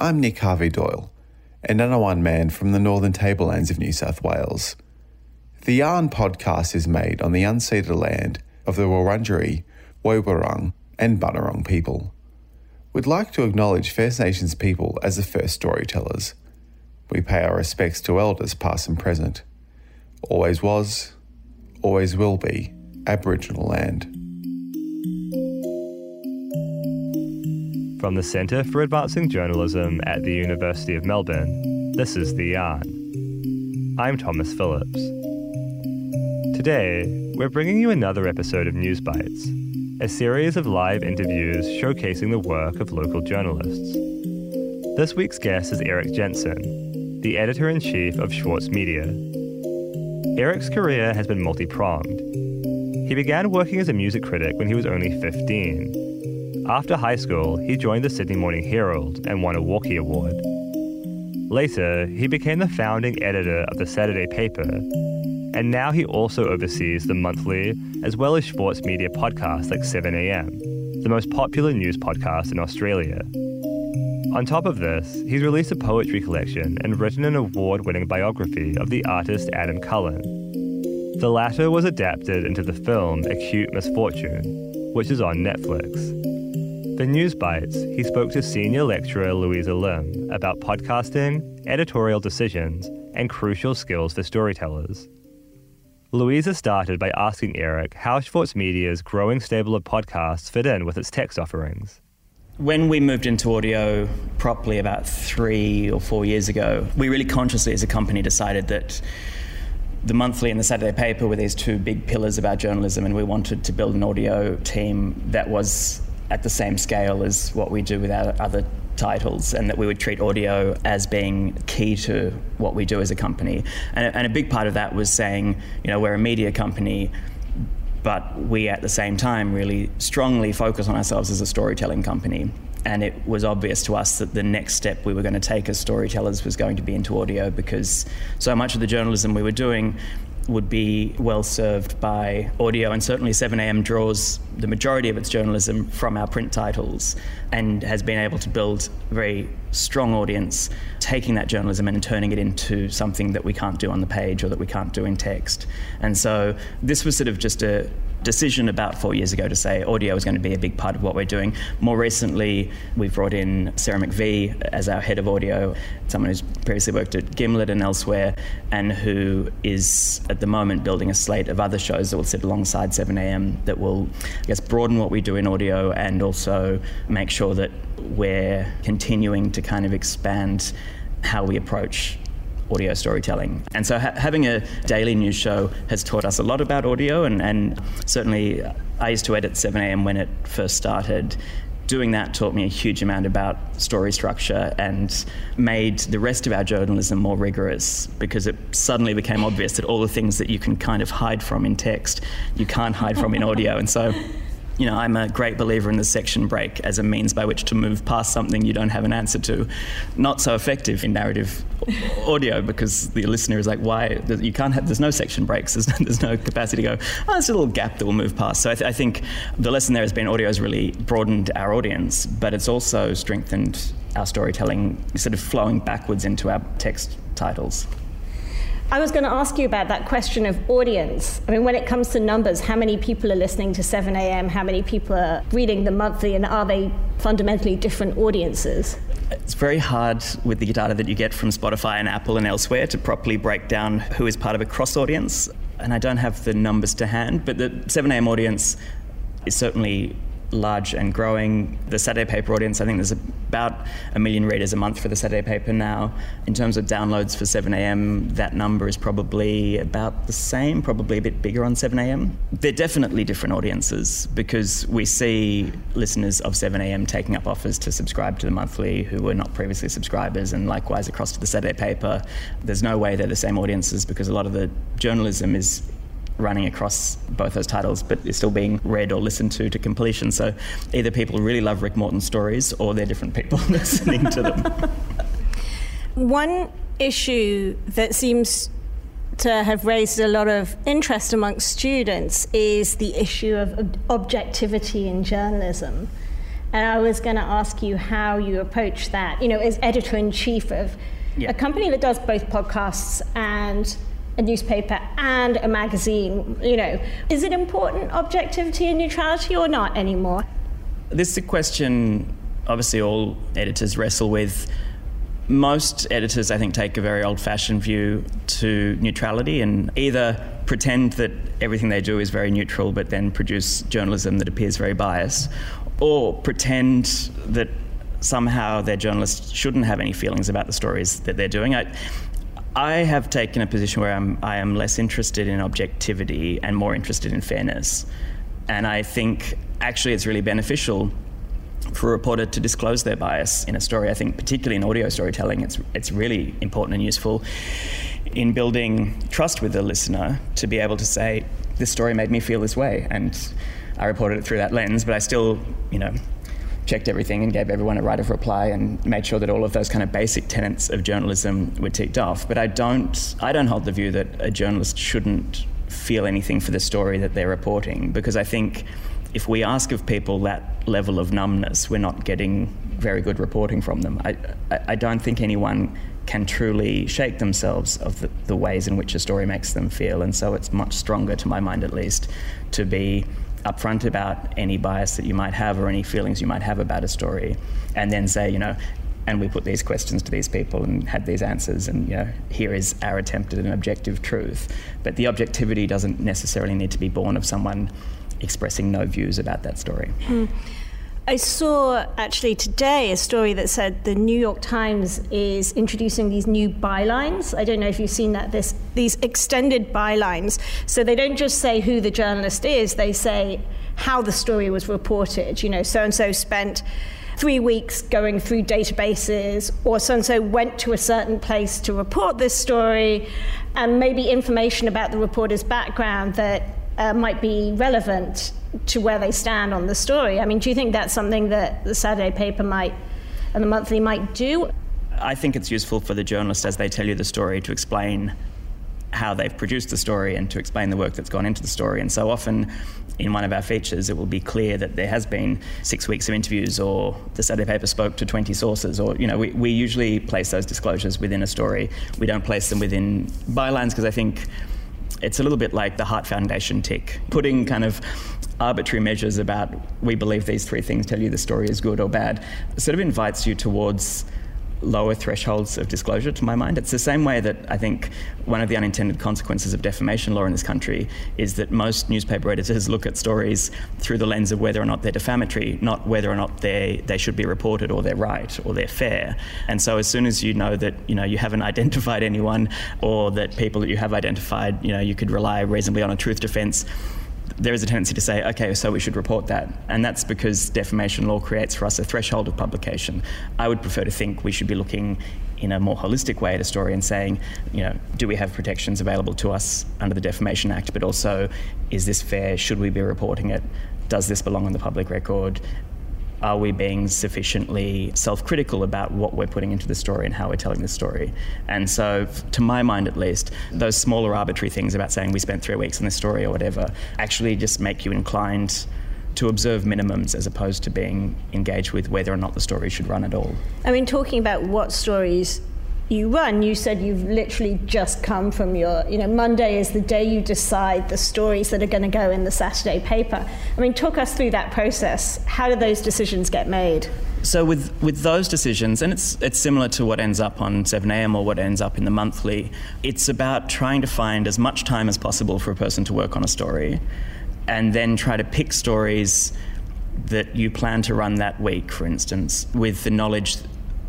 I'm Nick Harvey Doyle, an one man from the northern tablelands of New South Wales. The Yarn podcast is made on the unceded land of the Wurundjeri, Woiwurrung, and Bunurong people. We'd like to acknowledge First Nations people as the first storytellers. We pay our respects to elders past and present. Always was, always will be Aboriginal land. From the Centre for Advancing Journalism at the University of Melbourne, this is The Yarn. I'm Thomas Phillips. Today, we're bringing you another episode of News Bites, a series of live interviews showcasing the work of local journalists. This week's guest is Erik Jensen, the editor in chief of Schwartz Media. Erik's career has been multi pronged. He began working as a music critic when he was only 15 after high school, he joined the Sydney Morning Herald and won a Walkley Award. Later, he became the founding editor of the Saturday paper, and now he also oversees the monthly as well as Schwartz Media podcasts like 7am, the most popular news podcast in Australia. On top of this, he's released a poetry collection and written an award winning biography of the artist Adam Cullen. The latter was adapted into the film Acute Misfortune, which is on Netflix. For News Bites, he spoke to senior lecturer Louisa Lim about podcasting, editorial decisions, and crucial skills for storytellers. Louisa started by asking Erik how Schwartz Media's growing stable of podcasts fit in with its text offerings. When we moved into audio properly about three or four years ago, we really consciously as a company decided that the monthly and the Saturday paper were these two big pillars of our journalism, and we wanted to build an audio team that was at the same scale as what we do with our other titles and that we would treat audio as being key to what we do as a company. And, and a big part of that was saying, you know, we're a media company, but we at the same time really strongly focus on ourselves as a storytelling company. And it was obvious to us that the next step we were going to take as storytellers was going to be into audio because so much of the journalism we were doing would be well served by audio, and certainly 7am draws the majority of its journalism from our print titles and has been able to build a very strong audience, taking that journalism and turning it into something that we can't do on the page or that we can't do in text. And so this was sort of just a decision about four years ago to say audio is going to be a big part of what we're doing. More recently, we've brought in Sarah McVeigh as our head of audio, someone who's previously worked at Gimlet and elsewhere, and who is at the moment building a slate of other shows that will sit alongside 7am that will, I guess, broaden what we do in audio and also make sure that we're continuing to kind of expand how we approach audio storytelling. And so ha- having a daily news show has taught us a lot about audio, and, and certainly I used to edit 7am when it first started. Doing that taught me a huge amount about story structure and made the rest of our journalism more rigorous because it suddenly became obvious that all the things that you can kind of hide from in text, you can't hide from in audio. And so you know, I'm a great believer in the section break as a means by which to move past something you don't have an answer to. Not so effective in narrative audio because the listener is like, why? You can't have, there's no section breaks, there's no, there's no capacity to go, oh, there's a little gap that we'll move past. So I, th- I think the lesson there has been audio has really broadened our audience, but it's also strengthened our storytelling, sort of flowing backwards into our text titles. I was going to ask you about that question of audience. I mean, when it comes to numbers, how many people are listening to 7am? How many people are reading the monthly? And are they fundamentally different audiences? It's very hard with the data that you get from Spotify and Apple and elsewhere to properly break down who is part of a cross audience. And I don't have the numbers to hand, but the 7am audience is certainly large and growing. The Saturday paper audience, I think there's about a million readers a month for the Saturday paper now. In terms of downloads for 7am, that number is probably about the same, probably a bit bigger on 7am. They're definitely different audiences because we see listeners of 7am taking up offers to subscribe to the monthly who were not previously subscribers, and likewise across to the Saturday paper. There's no way they're the same audiences because a lot of the journalism is running across both those titles, but they're still being read or listened to to completion. So either people really love Rick Morton stories or they're different people listening to them. One issue that seems to have raised a lot of interest amongst students is the issue of objectivity in journalism. And I was going to ask you how you approach that, you know, as editor in chief of yeah. a company that does both podcasts and a newspaper and a magazine, you know, is it important objectivity and neutrality or not anymore? This is a question obviously all editors wrestle with. Most editors, I think, take a very old fashioned view to neutrality and either pretend that everything they do is very neutral but then produce journalism that appears very biased, or pretend that somehow their journalists shouldn't have any feelings about the stories that they're doing. I, I have taken a position where I'm, I am less interested in objectivity and more interested in fairness. And I think actually it's really beneficial for a reporter to disclose their bias in a story. I think, particularly in audio storytelling, it's, it's really important and useful in building trust with the listener to be able to say, This story made me feel this way. And I reported it through that lens, but I still, you know, checked everything and gave everyone a right of reply and made sure that all of those kind of basic tenets of journalism were ticked off. But I don't, I don't hold the view that a journalist shouldn't feel anything for the story that they're reporting because I think if we ask of people that level of numbness, we're not getting very good reporting from them. I, I, I don't think anyone can truly shake themselves of the, the, ways in which a story makes them feel. And so it's much stronger, to my mind at least, to be upfront about any bias that you might have or any feelings you might have about a story, and then say, you know, and we put these questions to these people and had these answers and you know here is our attempt at an objective truth but the objectivity doesn't necessarily need to be born of someone expressing no views about that story. Mm. I saw actually today a story that said the New York Times is introducing these new bylines. I don't know if you've seen that. This these extended bylines. So they don't just say who the journalist is; they say how the story was reported. You know, so and so spent three weeks going through databases, or so and so went to a certain place to report this story, and maybe information about the reporter's background that uh, might be relevant to where they stand on the story. I mean, do you think that's something that the Saturday paper might and the monthly might do? I think it's useful for the journalist as they tell you the story to explain how they've produced the story and to explain the work that's gone into the story. And so often in one of our features, it will be clear that there has been six weeks of interviews or the Saturday paper spoke to 20 sources or, you know, we, we usually place those disclosures within a story. We don't place them within bylines because I think it's a little bit like the Heart Foundation tick, putting kind of arbitrary measures about we believe these three things tell you the story is good or bad sort of invites you towards lower thresholds of disclosure to my mind. It's the same way that I think one of the unintended consequences of defamation law in this country is that most newspaper editors look at stories through the lens of whether or not they're defamatory, not whether or not they they should be reported or they're right or they're fair. And so as soon as you know that you know you haven't identified anyone or that people that you have identified, you know, you could rely reasonably on a truth defense there is a tendency to say, okay, so we should report that. And that's because defamation law creates for us a threshold of publication. I would prefer to think we should be looking in a more holistic way at a story and saying, you know, do we have protections available to us under the Defamation Act, but also, is this fair? Should we be reporting it? Does this belong on the public record? Are we being sufficiently self critical about what we're putting into the story and how we're telling the story? And so, to my mind at least, those smaller arbitrary things about saying we spent three weeks on this story or whatever actually just make you inclined to observe minimums as opposed to being engaged with whether or not the story should run at all. I mean, talking about what stories you run, you said you've literally just come from your, you know, Monday is the day you decide the stories that are going to go in the Saturday paper. I mean, talk us through that process. How do those decisions get made? So with with those decisions, and it's it's similar to what ends up on 7am or what ends up in the monthly. It's about trying to find as much time as possible for a person to work on a story, and then try to pick stories that you plan to run that week, for instance, with the knowledge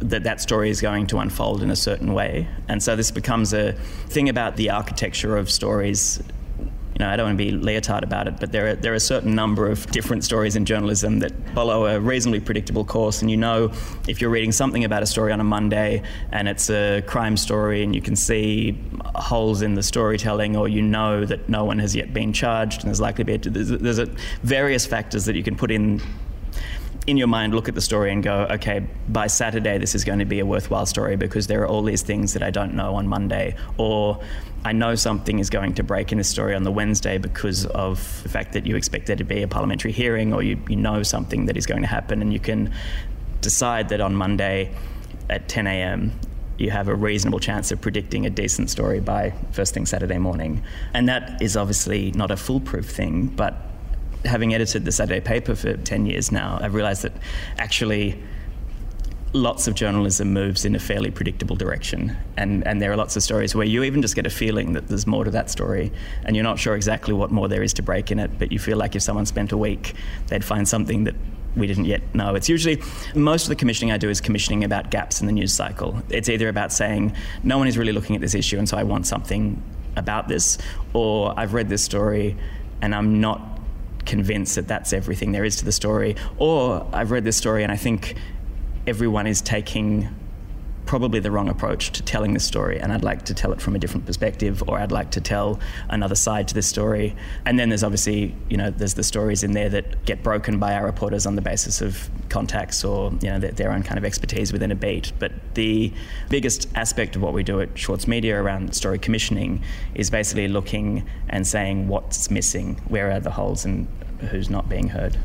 that that story is going to unfold in a certain way. And so this becomes a thing about the architecture of stories. You know, I don't want to be leotard about it, but there are, there are a certain number of different stories in journalism that follow a reasonably predictable course. And you know, if you're reading something about a story on a Monday and it's a crime story and you can see holes in the storytelling, or you know that no one has yet been charged and there's likely to be, a, there's, there's a, various factors that you can put in in your mind look at the story and go, okay, by Saturday this is going to be a worthwhile story because there are all these things that I don't know on Monday, or I know something is going to break in the story on the Wednesday because of the fact that you expect there to be a parliamentary hearing, or you, you know something that is going to happen, and you can decide that on Monday at 10 a.m. You have a reasonable chance of predicting a decent story by first thing Saturday morning. And that is obviously not a foolproof thing, but having edited the Saturday paper for 10 years now, I've realized that actually lots of journalism moves in a fairly predictable direction. And, and there are lots of stories where you even just get a feeling that there's more to that story, and you're not sure exactly what more there is to break in it, but you feel like if someone spent a week, they'd find something that we didn't yet know. It's usually most of the commissioning I do is commissioning about gaps in the news cycle. It's either about saying, no one is really looking at this issue, and so I want something about this, or I've read this story and I'm not convinced that that's everything there is to the story. Or I've read this story and I think everyone is taking probably the wrong approach to telling this story, and I'd like to tell it from a different perspective, or I'd like to tell another side to this story. And then there's obviously, you know, there's the stories in there that get broken by our reporters on the basis of contacts or you know their, their own kind of expertise within a beat. But the biggest aspect of what we do at Schwartz Media around story commissioning is basically looking and saying what's missing, where are the holes, and who's not being heard.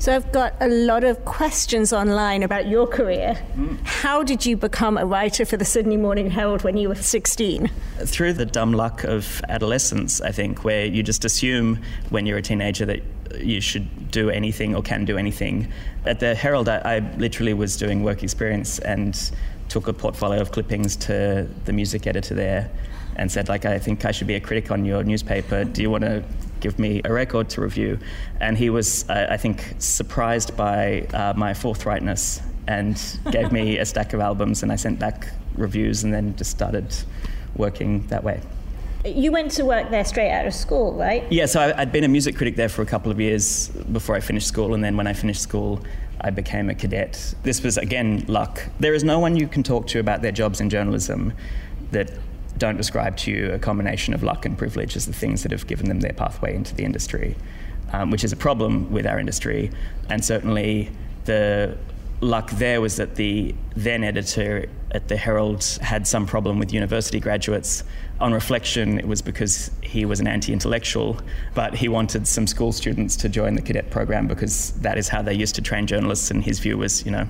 So I've got a lot of questions online about your career. Mm. How did you become a writer for the Sydney Morning Herald when you were 16? Through the dumb luck of adolescence, I think, where you just assume when you're a teenager that you should do anything or can do anything. At the Herald, I, I literally was doing work experience and took a portfolio of clippings to the music editor there and said like I think I should be a critic on your newspaper. Do you want to give me a record to review. And he was, uh, I think, surprised by uh, my forthrightness and gave me a stack of albums, and I sent back reviews and then just started working that way. You went to work there straight out of school, right? Yeah, so I, I'd been a music critic there for a couple of years before I finished school, and then when I finished school, I became a cadet. This was, again, luck. There is no one you can talk to about their jobs in journalism that don't describe to you a combination of luck and privilege as the things that have given them their pathway into the industry, um, which is a problem with our industry. And certainly the luck there was that the then editor at the Herald had some problem with university graduates. On reflection, it was because he was an anti intellectual, but he wanted some school students to join the cadet program because that is how they used to train journalists, and his view was, you know,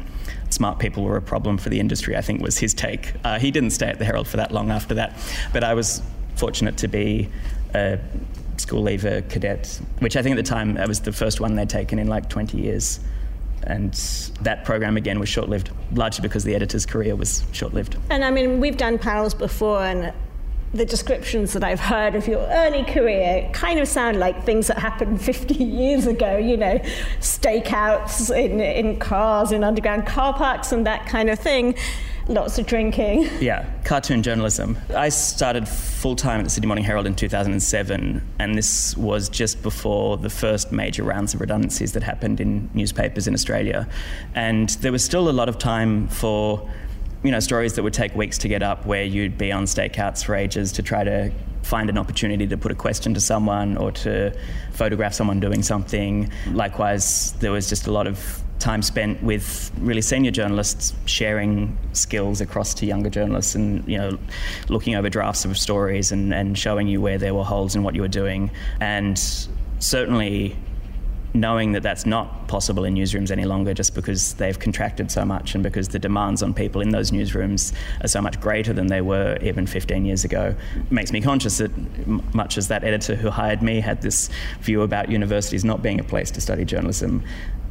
smart people were a problem for the industry, I think was his take. Uh, he didn't stay at the Herald for that long after that, but I was fortunate to be a school leaver cadet, which I think at the time was the first one they'd taken in like 20 years and that program again was short lived, largely because the editor's career was short lived. And I mean, we've done panels before, and the descriptions that I've heard of your early career kind of sound like things that happened 50 years ago, you know, stakeouts in, in cars, in underground car parks, and that kind of thing lots of drinking. Yeah, cartoon journalism. I started full time at the Sydney Morning Herald in 2007, and this was just before the first major rounds of redundancies that happened in newspapers in Australia. And there was still a lot of time for you know, stories that would take weeks to get up where you'd be on stakeouts for ages to try to find an opportunity to put a question to someone or to photograph someone doing something. Likewise, there was just a lot of time spent with really senior journalists sharing skills across to younger journalists and you know looking over drafts of stories and, and showing you where there were holes in what you were doing. And certainly knowing that that's not possible in newsrooms any longer just because they've contracted so much and because the demands on people in those newsrooms are so much greater than they were even 15 years ago makes me conscious that much as that editor who hired me had this view about universities not being a place to study journalism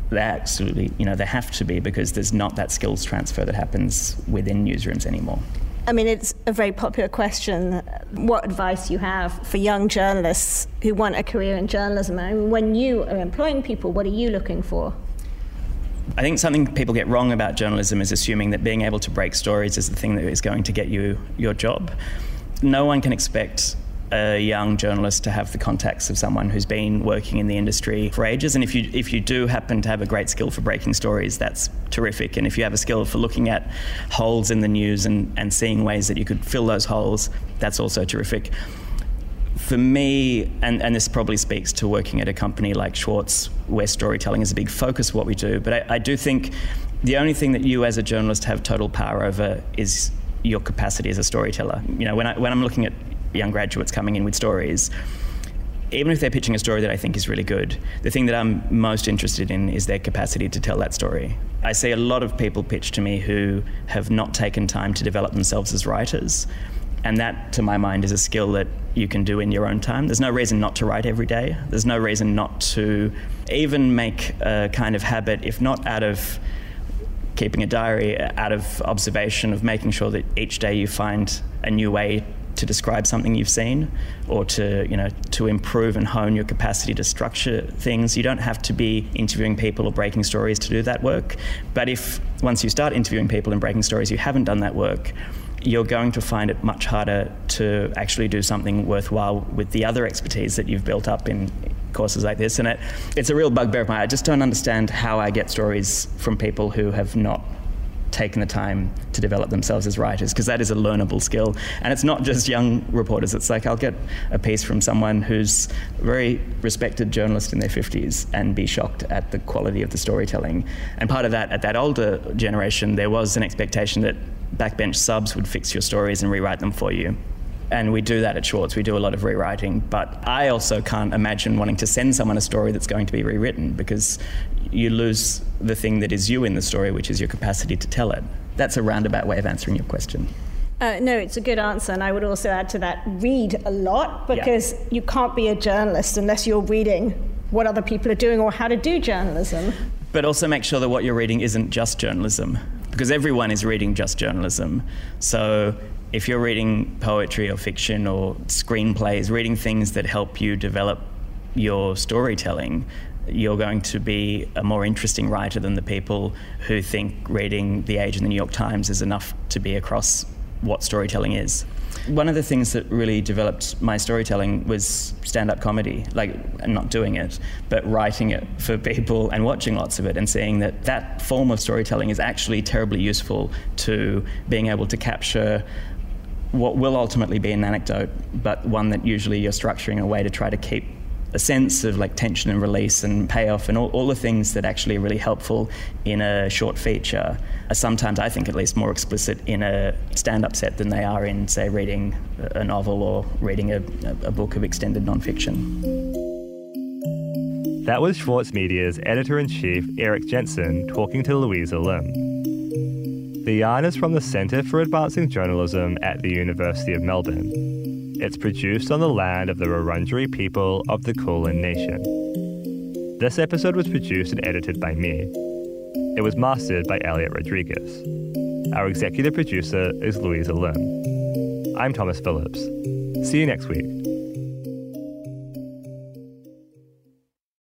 they absolutely, you know, they have to be because there's not that skills transfer that happens within newsrooms anymore. I mean, it's a very popular question. What advice you have for young journalists who want a career in journalism? I mean, when you are employing people, what are you looking for? I think something people get wrong about journalism is assuming that being able to break stories is the thing that is going to get you your job. No one can expect a young journalist to have the contacts of someone who's been working in the industry for ages. And if you if you do happen to have a great skill for breaking stories, that's terrific. And if you have a skill for looking at holes in the news and, and seeing ways that you could fill those holes, that's also terrific. for me, and, and this probably speaks to working at a company like Schwartz, where storytelling is a big focus of what we do, but I, I do think the only thing that you as a journalist have total power over is your capacity as a storyteller. You know, when, I, when I'm looking at young graduates coming in with stories, even if they're pitching a story that I think is really good, the thing that I'm most interested in is their capacity to tell that story. I see a lot of people pitch to me who have not taken time to develop themselves as writers. And that, to my mind, is a skill that you can do in your own time. There's no reason not to write every day. There's no reason not to even make a kind of habit, if not out of keeping a diary, out of observation, of making sure that each day you find a new way to describe something you've seen or to you know to improve and hone your capacity to structure things you don't have to be interviewing people or breaking stories to do that work but if once you start interviewing people and breaking stories you haven't done that work you're going to find it much harder to actually do something worthwhile with the other expertise that you've built up in courses like this. And it, it's a real bugbear of mine. I just don't understand how I get stories from people who have not taken the time to develop themselves as writers because that is a learnable skill. And it's not just young reporters. It's like I'll get a piece from someone who's a very respected journalist in their 50s and be shocked at the quality of the storytelling. And part of that at that older generation there was an expectation that backbench subs would fix your stories and rewrite them for you. And we do that at Schwartz. We do a lot of rewriting. But I also can't imagine wanting to send someone a story that's going to be rewritten because you lose the thing that is you in the story, which is your capacity to tell it. That's a roundabout way of answering your question. Uh, no, it's a good answer. And I would also add to that read a lot because yeah. you can't be a journalist unless you're reading what other people are doing or how to do journalism. But also make sure that what you're reading isn't just journalism because everyone is reading just journalism. So if you're reading poetry or fiction or screenplays, reading things that help you develop your storytelling, you're going to be a more interesting writer than the people who think reading The Age and the New York Times is enough to be across what storytelling is. One of the things that really developed my storytelling was stand up comedy, like not doing it, but writing it for people and watching lots of it and seeing that that form of storytelling is actually terribly useful to being able to capture what will ultimately be an anecdote, but one that usually you're structuring a way to try to keep a sense of like tension and release and payoff and all, all the things that actually are really helpful in a short feature are sometimes, I think at least, more explicit in a stand up set than they are in, say, reading a novel or reading a, a book of extended nonfiction. That was Schwartz Media's editor in chief, Erik Jensen, talking to Louisa Lim. The yarn is from the Centre for Advancing Journalism at the University of Melbourne. It's produced on the land of the Wurundjeri people of the Kulin Nation. This episode was produced and edited by me. It was mastered by Elliot Rodriguez. Our executive producer is Louisa Lim. I'm Thomas Phillips. See you next week.